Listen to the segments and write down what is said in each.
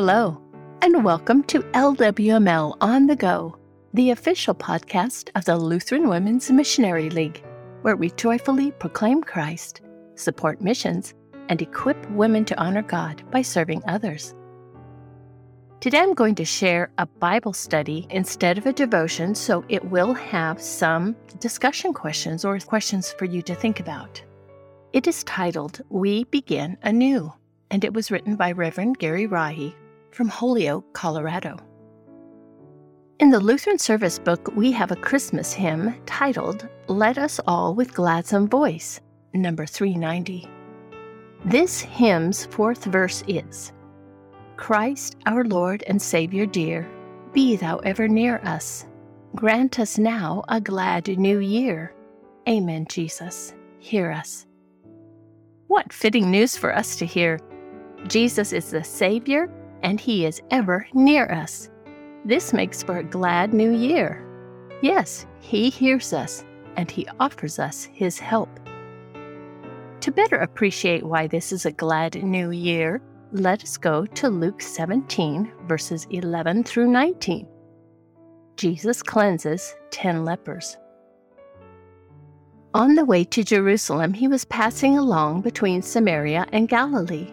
Hello, and welcome to LWML On the Go, the official podcast of the Lutheran Women's Missionary League, where we joyfully proclaim Christ, support missions, and equip women to honor God by serving others. Today I'm going to share a Bible study instead of a devotion, so it will have some discussion questions or questions for you to think about. It is titled We Begin Anew, and it was written by Reverend Gary Rahi from Holyoke, Colorado. In the Lutheran Service Book, we have a Christmas hymn titled Let Us All with Gladsome Voice, number 390. This hymn's fourth verse is Christ, our Lord and Savior dear, be thou ever near us. Grant us now a glad new year. Amen, Jesus. Hear us. What fitting news for us to hear! Jesus is the Savior, and He is ever near us. This makes for a glad new year. Yes, He hears us, and He offers us His help. To better appreciate why this is a glad new year, let us go to Luke 17, verses 11 through 19. Jesus cleanses 10 lepers. On the way to Jerusalem, he was passing along between Samaria and Galilee.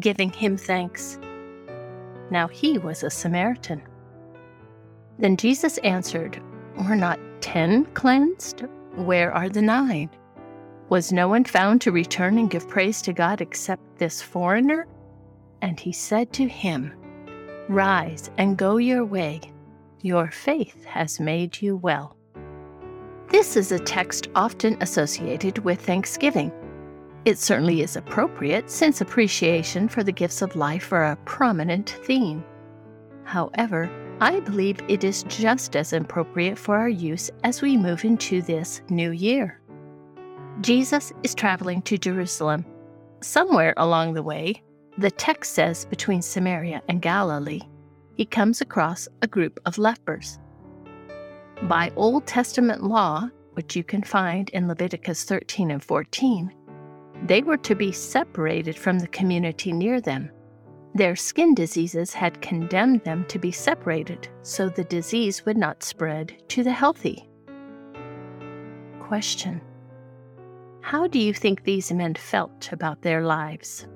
giving him thanks. Now he was a Samaritan. Then Jesus answered, Were not ten cleansed? Where are the nine? Was no one found to return and give praise to God except this foreigner? And he said to him, Rise and go your way. Your faith has made you well. This is a text often associated with Thanksgiving. It certainly is appropriate since appreciation for the gifts of life are a prominent theme. However, I believe it is just as appropriate for our use as we move into this new year. Jesus is traveling to Jerusalem. Somewhere along the way, the text says between Samaria and Galilee, he comes across a group of lepers. By Old Testament law, which you can find in Leviticus 13 and 14, they were to be separated from the community near them. Their skin diseases had condemned them to be separated so the disease would not spread to the healthy. Question How do you think these men felt about their lives?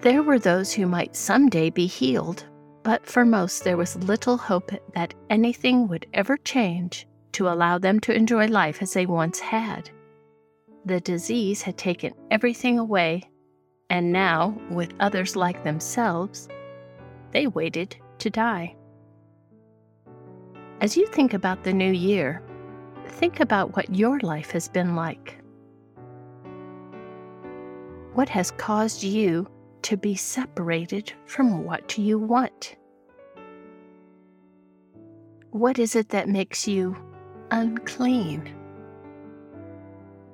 There were those who might someday be healed, but for most there was little hope that anything would ever change to allow them to enjoy life as they once had. The disease had taken everything away, and now, with others like themselves, they waited to die. As you think about the new year, think about what your life has been like. What has caused you to be separated from what you want. What is it that makes you unclean?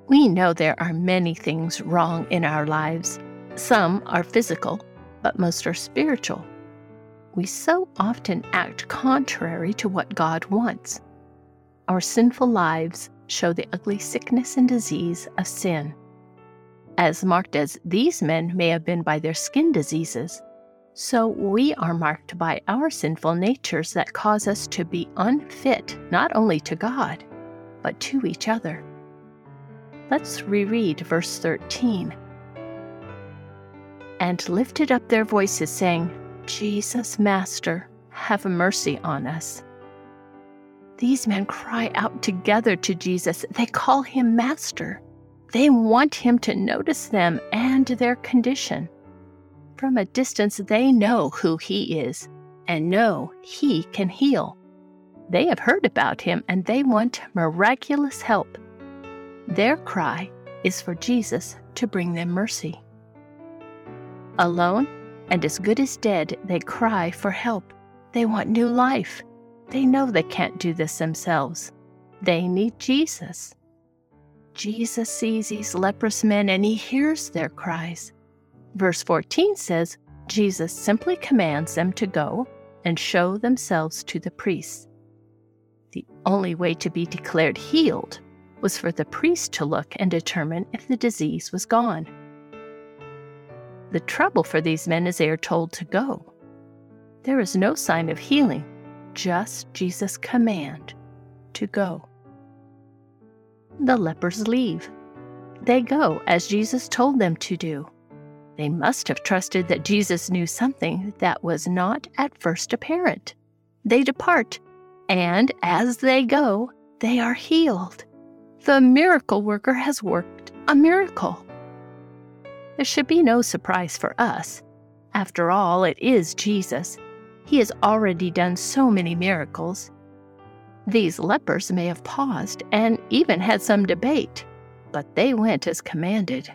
We know there are many things wrong in our lives. Some are physical, but most are spiritual. We so often act contrary to what God wants. Our sinful lives show the ugly sickness and disease of sin as marked as these men may have been by their skin diseases, so we are marked by our sinful natures that cause us to be unfit not only to God, but to each other. Let's reread verse 13. And lifted up their voices, saying, Jesus, Master, have mercy on us. These men cry out together to Jesus. They call him Master. They want him to notice them and their condition. From a distance, they know who he is and know he can heal. They have heard about him and they want miraculous help. Their cry is for Jesus to bring them mercy. Alone, and as good as dead, they cry for help. They want new life. They know they can't do this themselves. They need Jesus. Jesus sees these leprous men and he hears their cries. Verse 14 says, Jesus simply commands them to go and show themselves to the priests. The only way to be declared healed was for the priest to look and determine if the disease was gone. The trouble for these men is they are told to go. There is no sign of healing, just Jesus' command to go. The lepers leave. They go as Jesus told them to do. They must have trusted that Jesus knew something that was not at first apparent. They depart, and as they go, they are healed. The miracle worker has worked a miracle. There should be no surprise for us. After all, it is Jesus. He has already done so many miracles. These lepers may have paused and even had some debate, but they went as commanded.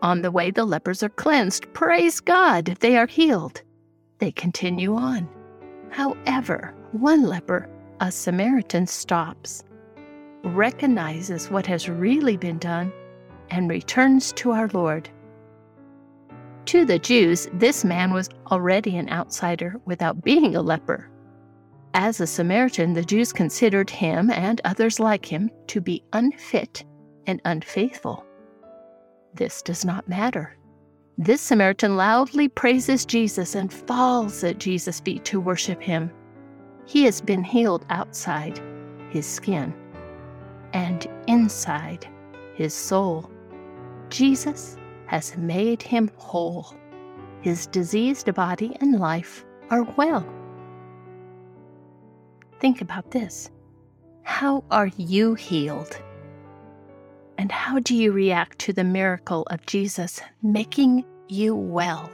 On the way, the lepers are cleansed. Praise God, they are healed. They continue on. However, one leper, a Samaritan, stops, recognizes what has really been done, and returns to our Lord. To the Jews, this man was already an outsider without being a leper. As a Samaritan, the Jews considered him and others like him to be unfit and unfaithful. This does not matter. This Samaritan loudly praises Jesus and falls at Jesus' feet to worship him. He has been healed outside, his skin, and inside, his soul. Jesus has made him whole. His diseased body and life are well. Think about this. How are you healed? And how do you react to the miracle of Jesus making you well?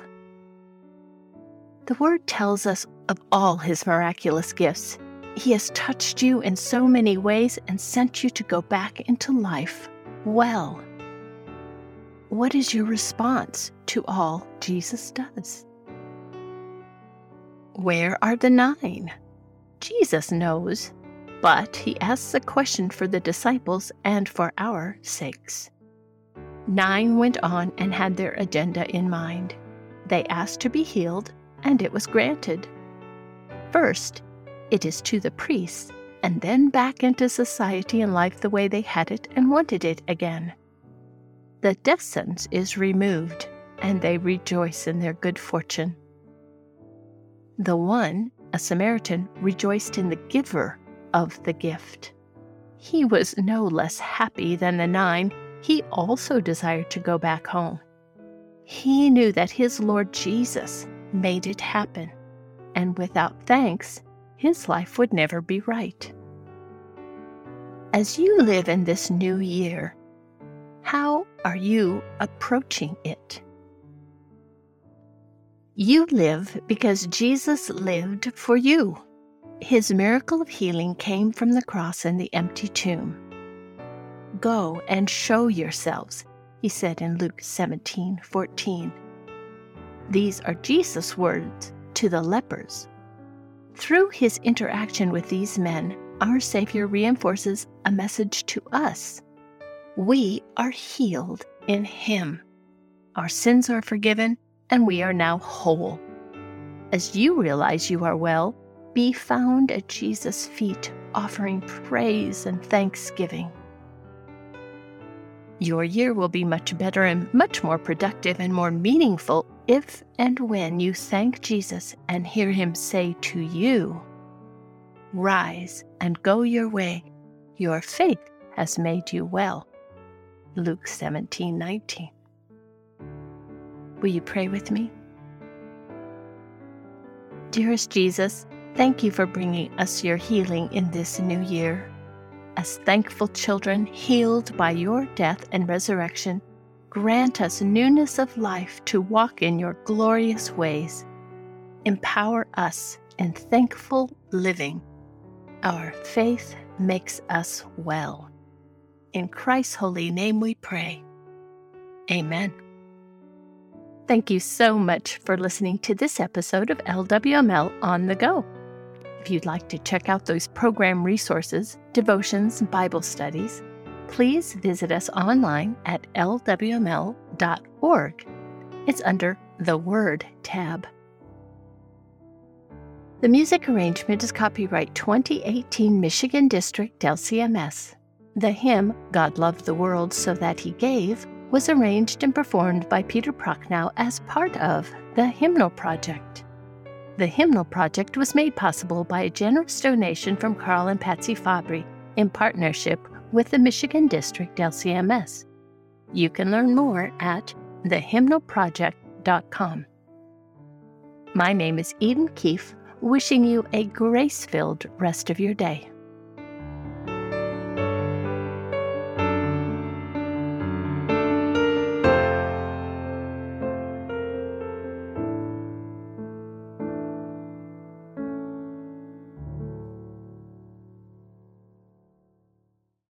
The Word tells us of all His miraculous gifts. He has touched you in so many ways and sent you to go back into life well. What is your response to all Jesus does? Where are the nine? Jesus knows, but he asks a question for the disciples and for our sakes. Nine went on and had their agenda in mind. They asked to be healed, and it was granted. First, it is to the priests, and then back into society and life the way they had it and wanted it again the death sentence is removed, and they rejoice in their good fortune. The one, a Samaritan, rejoiced in the giver of the gift. He was no less happy than the nine. He also desired to go back home. He knew that his Lord Jesus made it happen, and without thanks, his life would never be right. As you live in this new year, how are you approaching it? You live because Jesus lived for you. His miracle of healing came from the cross and the empty tomb. Go and show yourselves, he said in Luke 17 14. These are Jesus' words to the lepers. Through his interaction with these men, our Savior reinforces a message to us we are healed in Him. Our sins are forgiven, and we are now whole. As you realize you are well, be found at Jesus' feet, offering praise and thanksgiving. Your year will be much better and much more productive and more meaningful if and when you thank Jesus and hear Him say to you, Rise and go your way. Your faith has made you well. Luke 17 19. Will you pray with me? Dearest Jesus, thank you for bringing us your healing in this new year. As thankful children healed by your death and resurrection, grant us newness of life to walk in your glorious ways. Empower us in thankful living. Our faith makes us well. In Christ's holy name we pray. Amen. Thank you so much for listening to this episode of LWML On the Go. If you'd like to check out those program resources, devotions, and Bible studies, please visit us online at lwml.org. It's under the Word tab. The music arrangement is copyright 2018 Michigan District LCMS. The hymn, God Loved the World So That He Gave, was arranged and performed by Peter Prochnow as part of the Hymnal Project. The Hymnal Project was made possible by a generous donation from Carl and Patsy Fabry in partnership with the Michigan District LCMS. You can learn more at thehymnalproject.com. My name is Eden Keefe, wishing you a grace filled rest of your day.